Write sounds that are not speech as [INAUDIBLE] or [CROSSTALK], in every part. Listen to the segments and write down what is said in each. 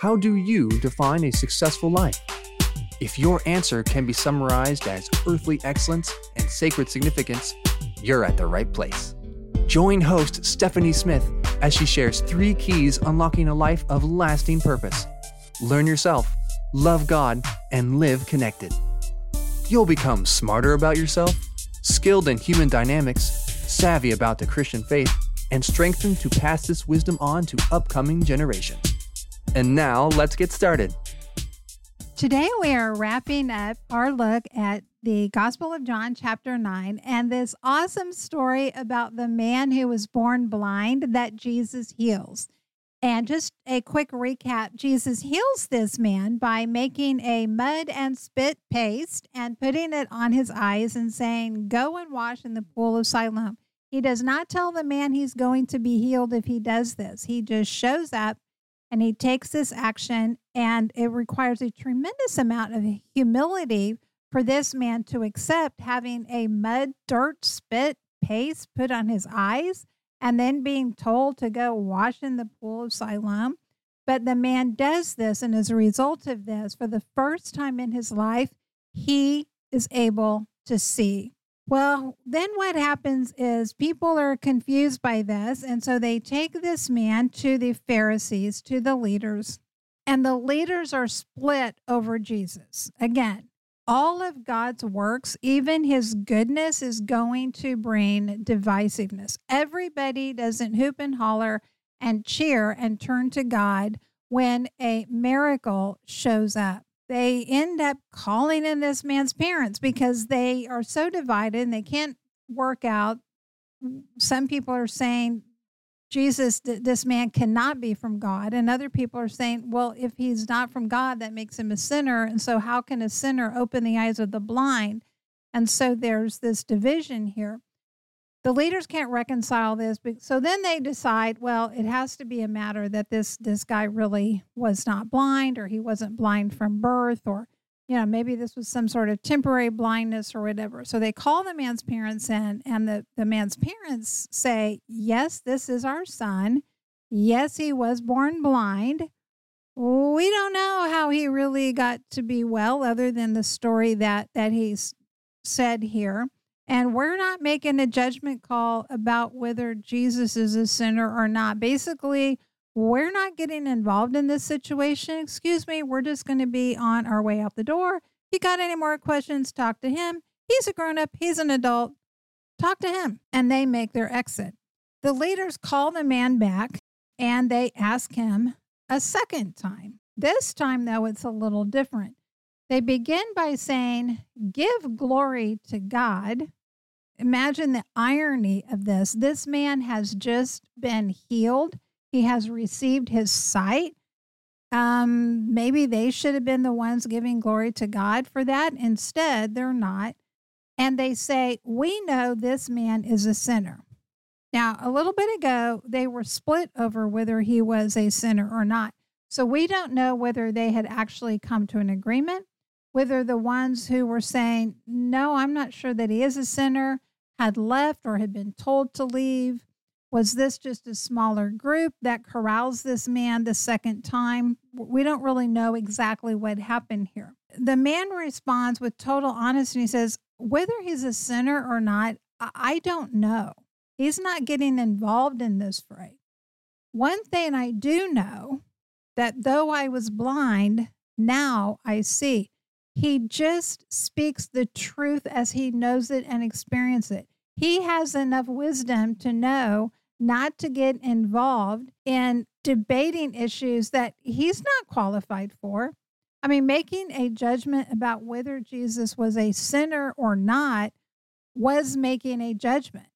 How do you define a successful life? If your answer can be summarized as earthly excellence and sacred significance, you're at the right place. Join host Stephanie Smith as she shares three keys unlocking a life of lasting purpose. Learn yourself, love God, and live connected. You'll become smarter about yourself, skilled in human dynamics, savvy about the Christian faith, and strengthened to pass this wisdom on to upcoming generations. And now, let's get started. Today, we are wrapping up our look at the Gospel of John, chapter 9, and this awesome story about the man who was born blind that Jesus heals. And just a quick recap Jesus heals this man by making a mud and spit paste and putting it on his eyes and saying, Go and wash in the pool of Siloam. He does not tell the man he's going to be healed if he does this. He just shows up and he takes this action, and it requires a tremendous amount of humility for this man to accept having a mud, dirt, spit paste put on his eyes and then being told to go wash in the pool of Siloam. But the man does this, and as a result of this, for the first time in his life, he is able to see. Well, then what happens is people are confused by this. And so they take this man to the Pharisees, to the leaders, and the leaders are split over Jesus. Again, all of God's works, even his goodness, is going to bring divisiveness. Everybody doesn't hoop and holler and cheer and turn to God when a miracle shows up. They end up calling in this man's parents because they are so divided and they can't work out. Some people are saying Jesus, this man cannot be from God. And other people are saying, well, if he's not from God, that makes him a sinner. And so, how can a sinner open the eyes of the blind? And so, there's this division here. The leaders can't reconcile this. So then they decide, well, it has to be a matter that this this guy really was not blind, or he wasn't blind from birth, or you know, maybe this was some sort of temporary blindness or whatever. So they call the man's parents in, and the, the man's parents say, Yes, this is our son. Yes, he was born blind. We don't know how he really got to be well, other than the story that that he's said here. And we're not making a judgment call about whether Jesus is a sinner or not. Basically, we're not getting involved in this situation. Excuse me, we're just going to be on our way out the door. If you got any more questions, talk to him. He's a grown up, he's an adult. Talk to him. And they make their exit. The leaders call the man back and they ask him a second time. This time, though, it's a little different. They begin by saying, Give glory to God. Imagine the irony of this. This man has just been healed he has received his sight. Um, maybe they should have been the ones giving glory to God for that. Instead, they're not. And they say, We know this man is a sinner. Now, a little bit ago, they were split over whether he was a sinner or not. So we don't know whether they had actually come to an agreement, whether the ones who were saying, No, I'm not sure that he is a sinner, had left or had been told to leave. Was this just a smaller group that corrals this man the second time? We don't really know exactly what happened here. The man responds with total honesty. He says, Whether he's a sinner or not, I don't know. He's not getting involved in this fray. One thing I do know that though I was blind, now I see. He just speaks the truth as he knows it and experiences it. He has enough wisdom to know not to get involved in debating issues that he's not qualified for. I mean, making a judgment about whether Jesus was a sinner or not was making a judgment.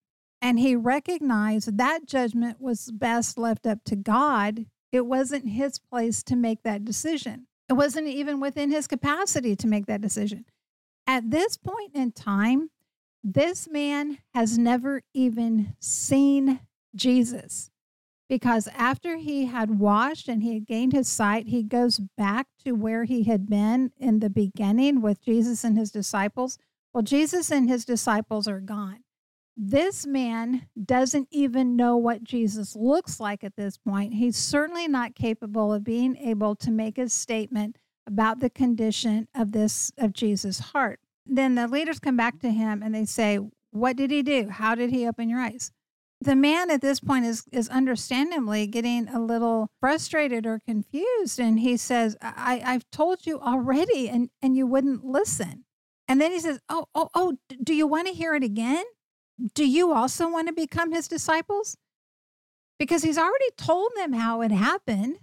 And he recognized that judgment was best left up to God. It wasn't his place to make that decision, it wasn't even within his capacity to make that decision. At this point in time, this man has never even seen Jesus because after he had washed and he had gained his sight, he goes back to where he had been in the beginning with Jesus and his disciples. Well, Jesus and his disciples are gone. This man doesn't even know what Jesus looks like at this point. He's certainly not capable of being able to make a statement about the condition of this of Jesus' heart. Then the leaders come back to him and they say, "What did he do? How did he open your eyes?" The man at this point is is understandably getting a little frustrated or confused and he says, I, I've told you already and, and you wouldn't listen. And then he says, Oh, oh, oh, do you want to hear it again? Do you also want to become his disciples? Because he's already told them how it happened.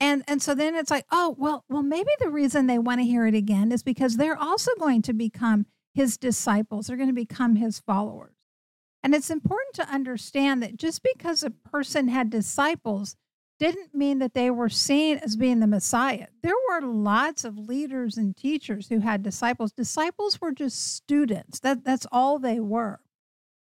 And and so then it's like, oh, well, well, maybe the reason they want to hear it again is because they're also going to become his disciples. They're going to become his followers. And it's important to understand that just because a person had disciples didn't mean that they were seen as being the Messiah. There were lots of leaders and teachers who had disciples. Disciples were just students. That that's all they were.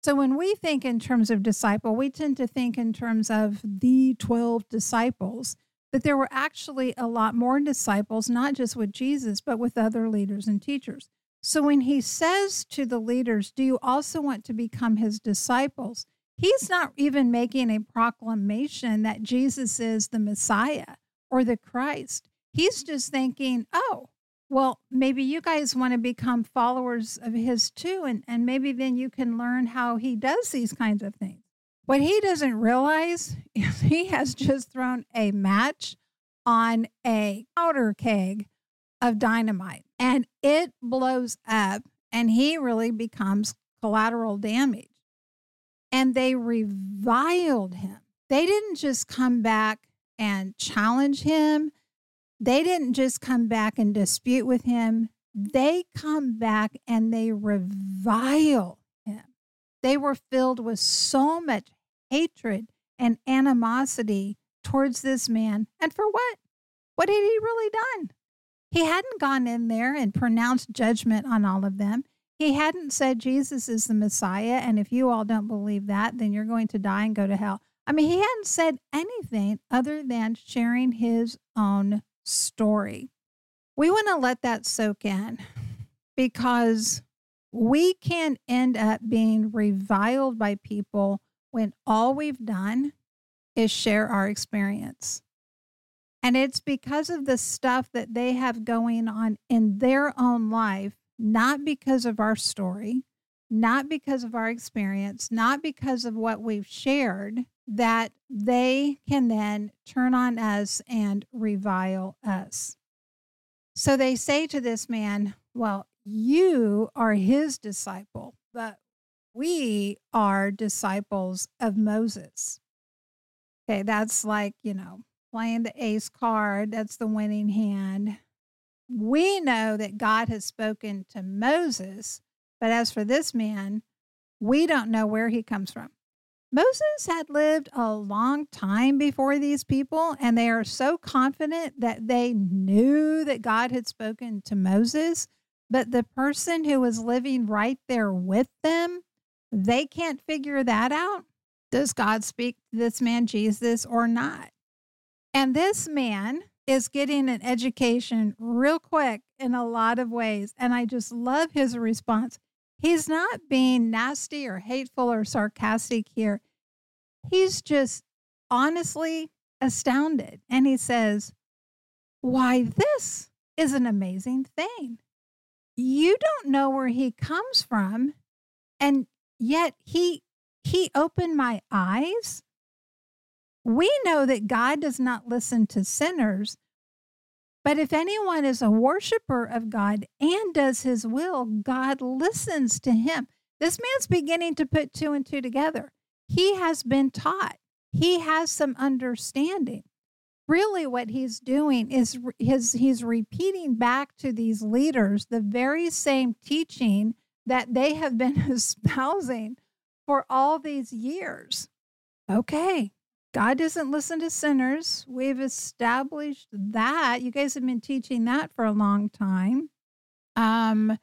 So when we think in terms of disciple, we tend to think in terms of the 12 disciples, but there were actually a lot more disciples, not just with Jesus, but with other leaders and teachers. So when he says to the leaders, Do you also want to become his disciples? He's not even making a proclamation that Jesus is the Messiah or the Christ. He's just thinking, Oh, well, maybe you guys want to become followers of his too, and, and maybe then you can learn how he does these kinds of things. What he doesn't realize [LAUGHS] is he has just thrown a match on a powder keg of dynamite and it blows up, and he really becomes collateral damage. And they reviled him. They didn't just come back and challenge him they didn't just come back and dispute with him, they come back and they revile him. They were filled with so much hatred and animosity towards this man. And for what? What had he really done? He hadn't gone in there and pronounced judgment on all of them. He hadn't said Jesus is the Messiah. And if you all don't believe that, then you're going to die and go to hell. I mean, he hadn't said anything other than sharing his own story. We want to let that soak in because we can end up being reviled by people when all we've done is share our experience. And it's because of the stuff that they have going on in their own life, not because of our story, not because of our experience, not because of what we've shared, that they can then turn on us and revile us. So they say to this man, Well, you are his disciple, but we are disciples of Moses. Okay, that's like, you know, playing the ace card, that's the winning hand. We know that God has spoken to Moses, but as for this man, we don't know where he comes from. Moses had lived a long time before these people, and they are so confident that they knew that God had spoken to Moses. But the person who was living right there with them, they can't figure that out. Does God speak to this man Jesus or not? And this man is getting an education real quick in a lot of ways. And I just love his response. He's not being nasty or hateful or sarcastic here. He's just honestly astounded. And he says, Why, this is an amazing thing. You don't know where he comes from. And yet he he opened my eyes. We know that God does not listen to sinners, but if anyone is a worshiper of God and does his will, God listens to him. This man's beginning to put two and two together. He has been taught, he has some understanding. Really, what he's doing is his, he's repeating back to these leaders the very same teaching that they have been [LAUGHS] espousing for all these years. Okay, God doesn't listen to sinners. We've established that. You guys have been teaching that for a long time. Um,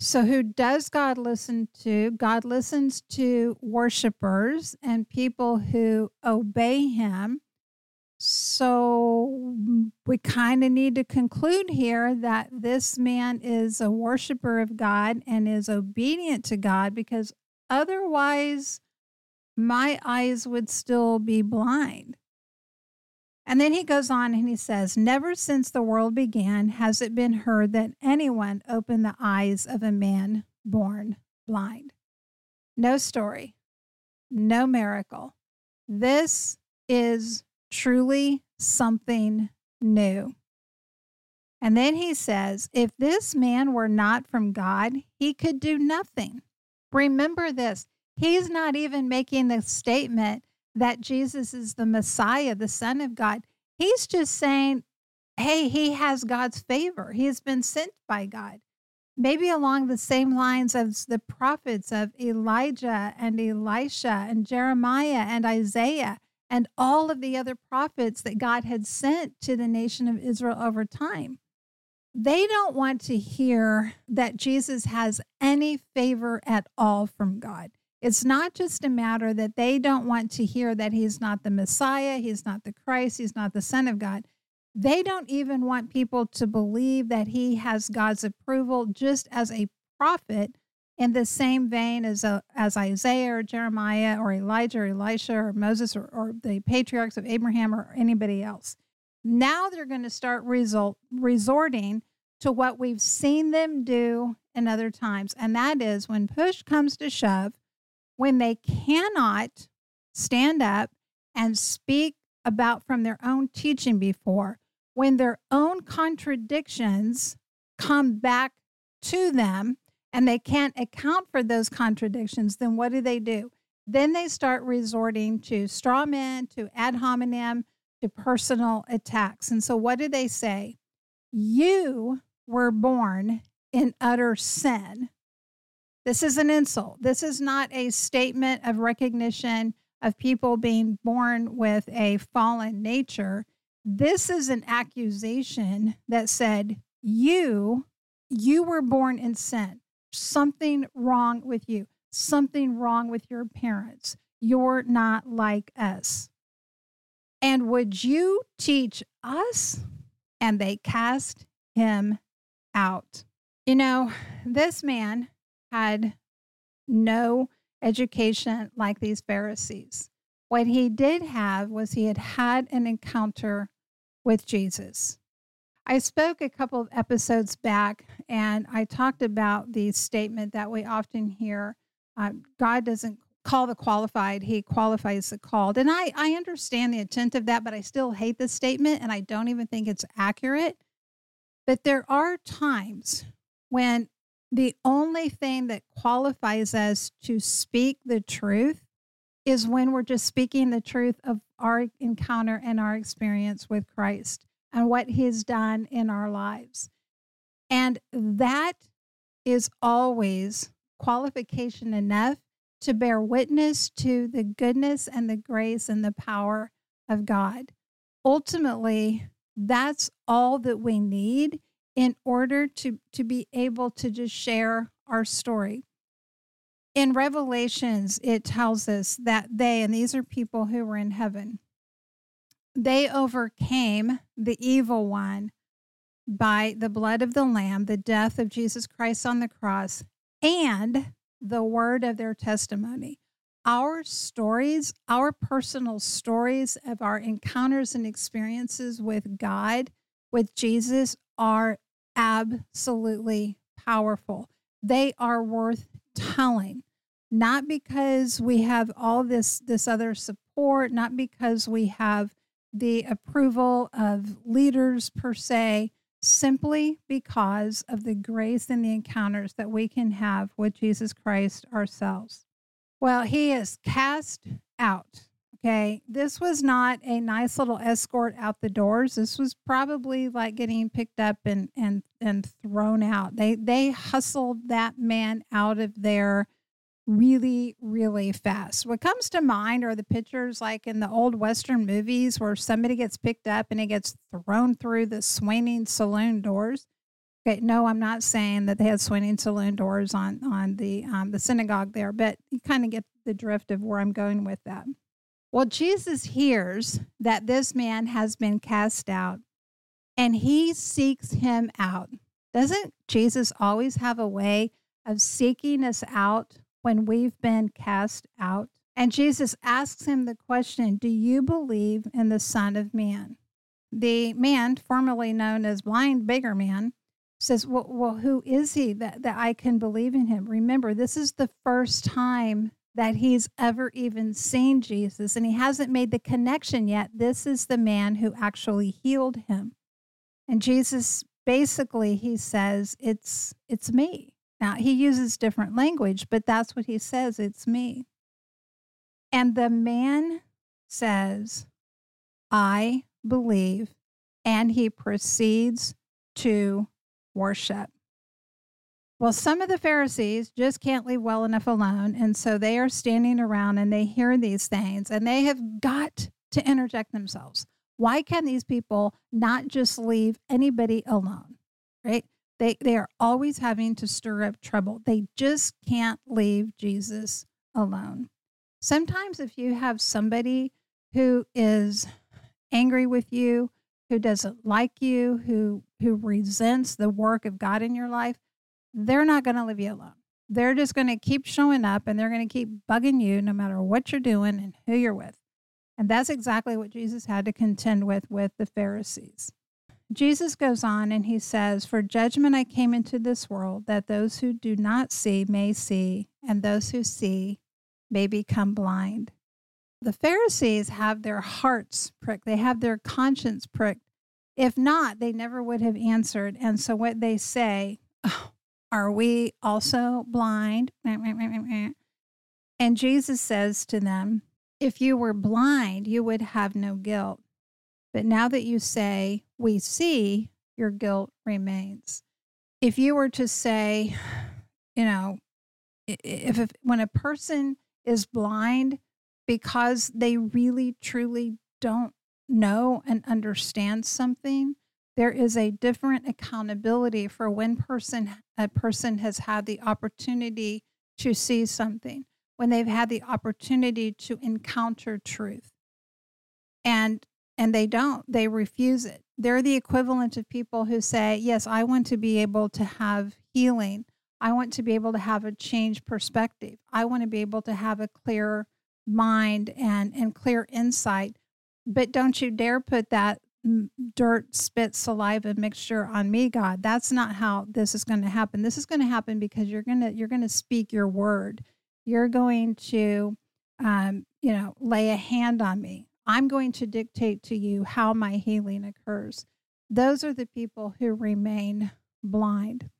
so, who does God listen to? God listens to worshipers and people who obey Him. So, we kind of need to conclude here that this man is a worshiper of God and is obedient to God because Otherwise, my eyes would still be blind. And then he goes on and he says, Never since the world began has it been heard that anyone opened the eyes of a man born blind. No story, no miracle. This is truly something new. And then he says, If this man were not from God, he could do nothing. Remember this. He's not even making the statement that Jesus is the Messiah, the Son of God. He's just saying, hey, he has God's favor. He has been sent by God. Maybe along the same lines as the prophets of Elijah and Elisha and Jeremiah and Isaiah and all of the other prophets that God had sent to the nation of Israel over time. They don't want to hear that Jesus has any favor at all from God. It's not just a matter that they don't want to hear that he's not the Messiah, he's not the Christ, he's not the Son of God. They don't even want people to believe that he has God's approval just as a prophet in the same vein as, uh, as Isaiah or Jeremiah or Elijah or Elisha or Moses or, or the patriarchs of Abraham or anybody else. Now they're going to start result, resorting to what we've seen them do in other times. And that is when push comes to shove, when they cannot stand up and speak about from their own teaching before, when their own contradictions come back to them and they can't account for those contradictions, then what do they do? Then they start resorting to straw men, to ad hominem, to personal attacks. And so, what do they say? You were born in utter sin. This is an insult. This is not a statement of recognition of people being born with a fallen nature. This is an accusation that said, You, you were born in sin. Something wrong with you, something wrong with your parents. You're not like us. And would you teach us? And they cast him out. You know, this man had no education like these Pharisees. What he did have was he had had an encounter with Jesus. I spoke a couple of episodes back and I talked about the statement that we often hear uh, God doesn't call the qualified, he qualifies the called. And I, I understand the intent of that, but I still hate the statement and I don't even think it's accurate. But there are times when the only thing that qualifies us to speak the truth is when we're just speaking the truth of our encounter and our experience with Christ and what he's done in our lives. And that is always qualification enough to bear witness to the goodness and the grace and the power of God. Ultimately, that's all that we need in order to, to be able to just share our story. In Revelations, it tells us that they, and these are people who were in heaven, they overcame the evil one by the blood of the Lamb, the death of Jesus Christ on the cross, and the word of their testimony. Our stories, our personal stories of our encounters and experiences with God, with Jesus, are absolutely powerful. They are worth telling, not because we have all this this other support, not because we have the approval of leaders per se, simply because of the grace and the encounters that we can have with Jesus Christ ourselves. Well, he is cast out Okay. This was not a nice little escort out the doors. This was probably like getting picked up and and and thrown out. They they hustled that man out of there really really fast. What comes to mind are the pictures like in the old western movies where somebody gets picked up and it gets thrown through the swinging saloon doors. Okay, no, I'm not saying that they had swinging saloon doors on on the um, the synagogue there, but you kind of get the drift of where I'm going with that. Well, Jesus hears that this man has been cast out and he seeks him out. Doesn't Jesus always have a way of seeking us out when we've been cast out. And Jesus asks him the question Do you believe in the Son of Man? The man, formerly known as blind beggar man, says, well, well, who is he that, that I can believe in him? Remember, this is the first time that he's ever even seen Jesus, and he hasn't made the connection yet. This is the man who actually healed him. And Jesus basically he says, It's it's me. Now he uses different language, but that's what he says, it's me. And the man says, I believe, and he proceeds to worship. Well, some of the Pharisees just can't leave well enough alone. And so they are standing around and they hear these things and they have got to interject themselves. Why can these people not just leave anybody alone? Right? They, they are always having to stir up trouble. They just can't leave Jesus alone. Sometimes, if you have somebody who is angry with you, who doesn't like you, who who resents the work of God in your life, they're not going to leave you alone. They're just going to keep showing up and they're going to keep bugging you no matter what you're doing and who you're with. And that's exactly what Jesus had to contend with with the Pharisees. Jesus goes on and he says, For judgment I came into this world, that those who do not see may see, and those who see may become blind. The Pharisees have their hearts pricked, they have their conscience pricked. If not, they never would have answered. And so what they say, oh, Are we also blind? And Jesus says to them, If you were blind, you would have no guilt. But now that you say, We see, your guilt remains. If you were to say, [SIGHS] you know, if, if when a person is blind because they really truly don't know and understand something, there is a different accountability for when person a person has had the opportunity to see something, when they've had the opportunity to encounter truth. And and they don't. They refuse it. They're the equivalent of people who say, "Yes, I want to be able to have healing. I want to be able to have a changed perspective. I want to be able to have a clear mind and and clear insight." But don't you dare put that dirt, spit, saliva mixture on me, God. That's not how this is going to happen. This is going to happen because you're going to you're going to speak your word. You're going to um, you know, lay a hand on me. I'm going to dictate to you how my healing occurs. Those are the people who remain blind.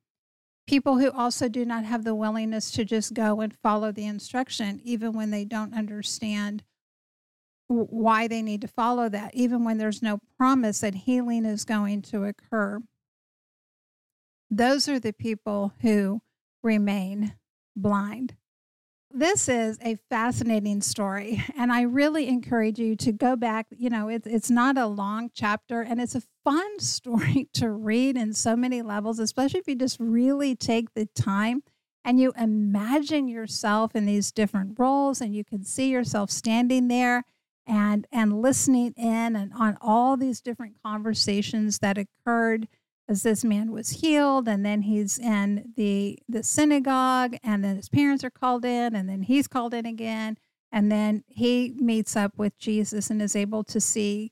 People who also do not have the willingness to just go and follow the instruction, even when they don't understand why they need to follow that, even when there's no promise that healing is going to occur. Those are the people who remain blind. This is a fascinating story, and I really encourage you to go back. You know, it's it's not a long chapter, and it's a fun [LAUGHS] story to read in so many levels, especially if you just really take the time and you imagine yourself in these different roles, and you can see yourself standing there and and listening in and on all these different conversations that occurred as this man was healed and then he's in the the synagogue and then his parents are called in and then he's called in again and then he meets up with Jesus and is able to see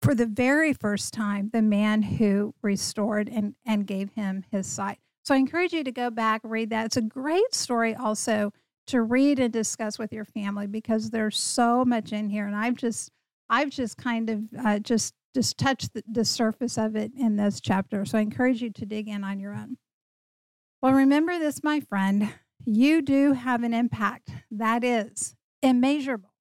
for the very first time the man who restored and and gave him his sight. So I encourage you to go back read that. It's a great story also to read and discuss with your family because there's so much in here and i've just i've just kind of uh, just just touched the, the surface of it in this chapter. So i encourage you to dig in on your own. Well remember this my friend you do have an impact that is immeasurable.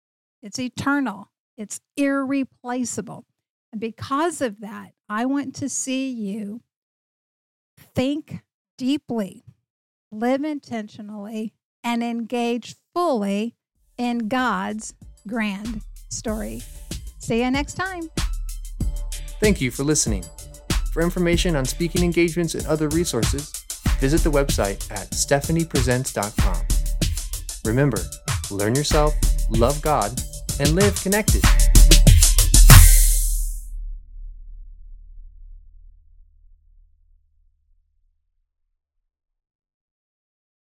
It's eternal. It's irreplaceable. And because of that i want to see you think deeply live intentionally and engage fully in God's grand story. See you next time. Thank you for listening. For information on speaking engagements and other resources, visit the website at stephaniepresents.com. Remember, learn yourself, love God, and live connected.